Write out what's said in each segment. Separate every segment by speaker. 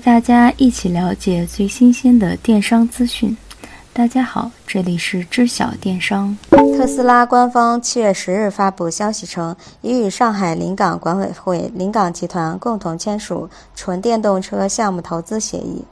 Speaker 1: 大家一起了解最新鲜的电商资讯。大家好，这里是知晓电商。
Speaker 2: 特斯拉官方七月十日发布消息称，已与上海临港管委会、临港集团共同签署纯电动车项目投资协议。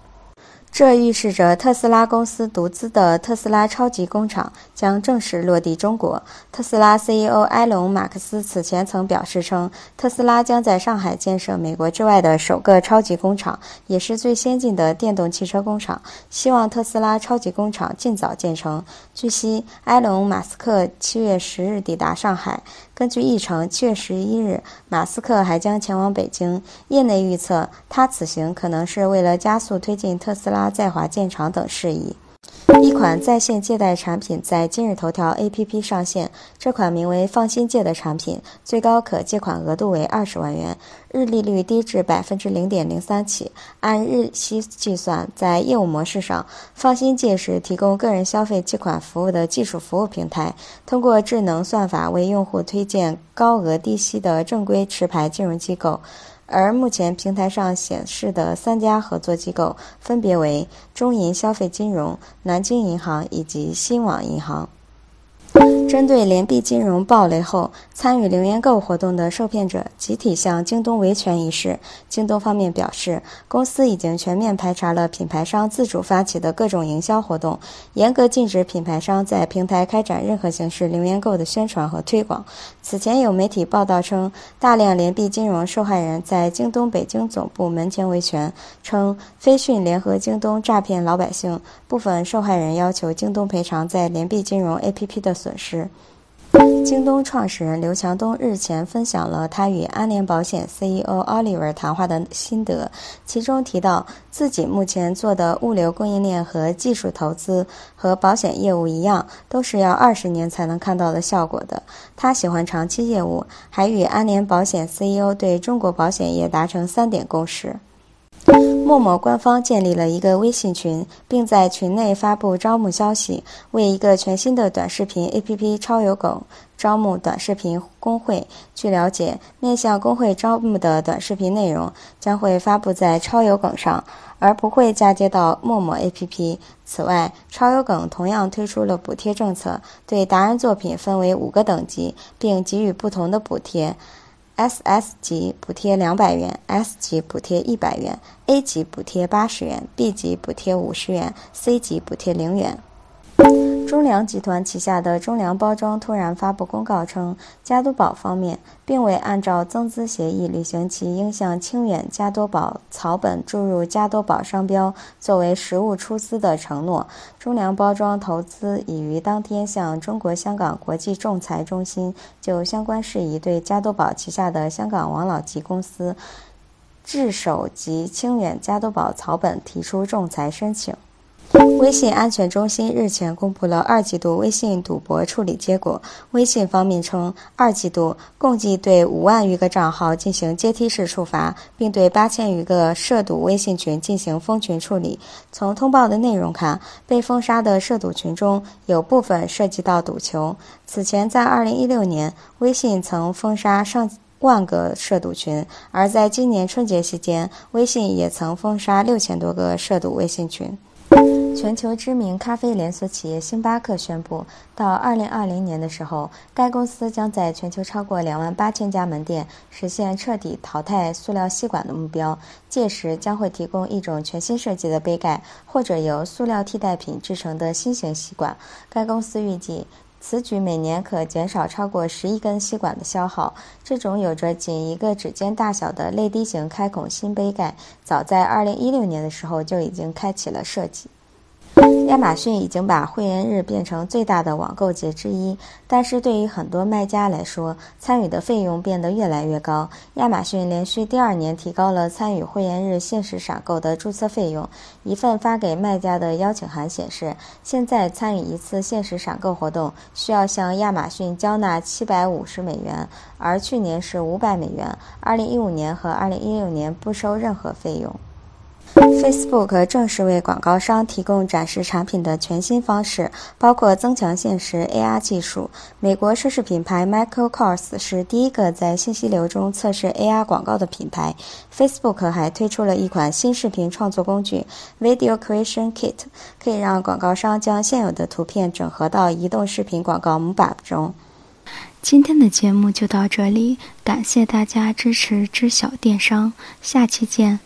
Speaker 2: 这预示着特斯拉公司独资的特斯拉超级工厂将正式落地中国。特斯拉 CEO 埃隆·马斯克此前曾表示称，特斯拉将在上海建设美国之外的首个超级工厂，也是最先进的电动汽车工厂。希望特斯拉超级工厂尽早建成。据悉，埃隆·马斯克七月十日抵达上海。根据议程，七月十一日，马斯克还将前往北京。业内预测，他此行可能是为了加速推进特斯拉在华建厂等事宜。一款在线借贷产品在今日头条 APP 上线。这款名为“放心借”的产品，最高可借款额度为二十万元，日利率低至百分之零点零三起，按日息计算。在业务模式上，放心借是提供个人消费借款服务的技术服务平台，通过智能算法为用户推荐高额低息的正规持牌金融机构。而目前平台上显示的三家合作机构分别为中银消费金融、南京银行以及新网银行。针对联币金融暴雷后参与零元购活动的受骗者集体向京东维权一事，京东方面表示，公司已经全面排查了品牌商自主发起的各种营销活动，严格禁止品牌商在平台开展任何形式零元购的宣传和推广。此前有媒体报道称，大量联币金融受害人在京东北京总部门前维权，称飞讯联合京东诈骗老百姓。部分受害人要求京东赔偿在联币金融 APP 的损损失。京东创始人刘强东日前分享了他与安联保险 CEO Oliver 谈话的心得，其中提到自己目前做的物流供应链和技术投资和保险业务一样，都是要二十年才能看到的效果的。他喜欢长期业务，还与安联保险 CEO 对中国保险业达成三点共识。陌陌官方建立了一个微信群，并在群内发布招募消息，为一个全新的短视频 APP“ 超有梗”招募短视频工会。据了解，面向工会招募的短视频内容将会发布在“超有梗”上，而不会嫁接到陌陌 APP。此外，“超有梗”同样推出了补贴政策，对达人作品分为五个等级，并给予不同的补贴。S S 级补贴两百元，S 级补贴一百元，A 级补贴八十元，B 级补贴五十元，C 级补贴零元。中粮集团旗下的中粮包装突然发布公告称，加多宝方面并未按照增资协议履行其应向清远加多宝草本注入加多宝商标作为实物出资的承诺。中粮包装投资已于当天向中国香港国际仲裁中心就相关事宜对加多宝旗下的香港王老吉公司智首及清远加多宝草本提出仲裁申请。微信安全中心日前公布了二季度微信赌博处理结果。微信方面称，二季度共计对五万余个账号进行阶梯式处罚，并对八千余个涉赌微信群进行封群处理。从通报的内容看，被封杀的涉赌群中有部分涉及到赌球。此前，在二零一六年，微信曾封杀上万个涉赌群，而在今年春节期间，微信也曾封杀六千多个涉赌微信群。全球知名咖啡连锁企业星巴克宣布，到2020年的时候，该公司将在全球超过2万八千家门店实现彻底淘汰塑料吸管的目标。届时将会提供一种全新设计的杯盖，或者由塑料替代品制成的新型吸管。该公司预计，此举每年可减少超过10亿根吸管的消耗。这种有着仅一个指尖大小的泪滴型开孔新杯盖，早在2016年的时候就已经开启了设计。亚马逊已经把会员日变成最大的网购节之一，但是对于很多卖家来说，参与的费用变得越来越高。亚马逊连续第二年提高了参与会员日限时闪购的注册费用。一份发给卖家的邀请函显示，现在参与一次限时闪购活动需要向亚马逊交纳七百五十美元，而去年是五百美元。二零一五年和二零一六年不收任何费用。Facebook 正是为广告商提供展示产品的全新方式，包括增强现实 AR 技术。美国奢侈品牌 Michael Kors 是第一个在信息流中测试 AR 广告的品牌。Facebook 还推出了一款新视频创作工具 Video Creation Kit，可以让广告商将现有的图片整合到移动视频广告模板中。
Speaker 1: 今天的节目就到这里，感谢大家支持知晓电商，下期见。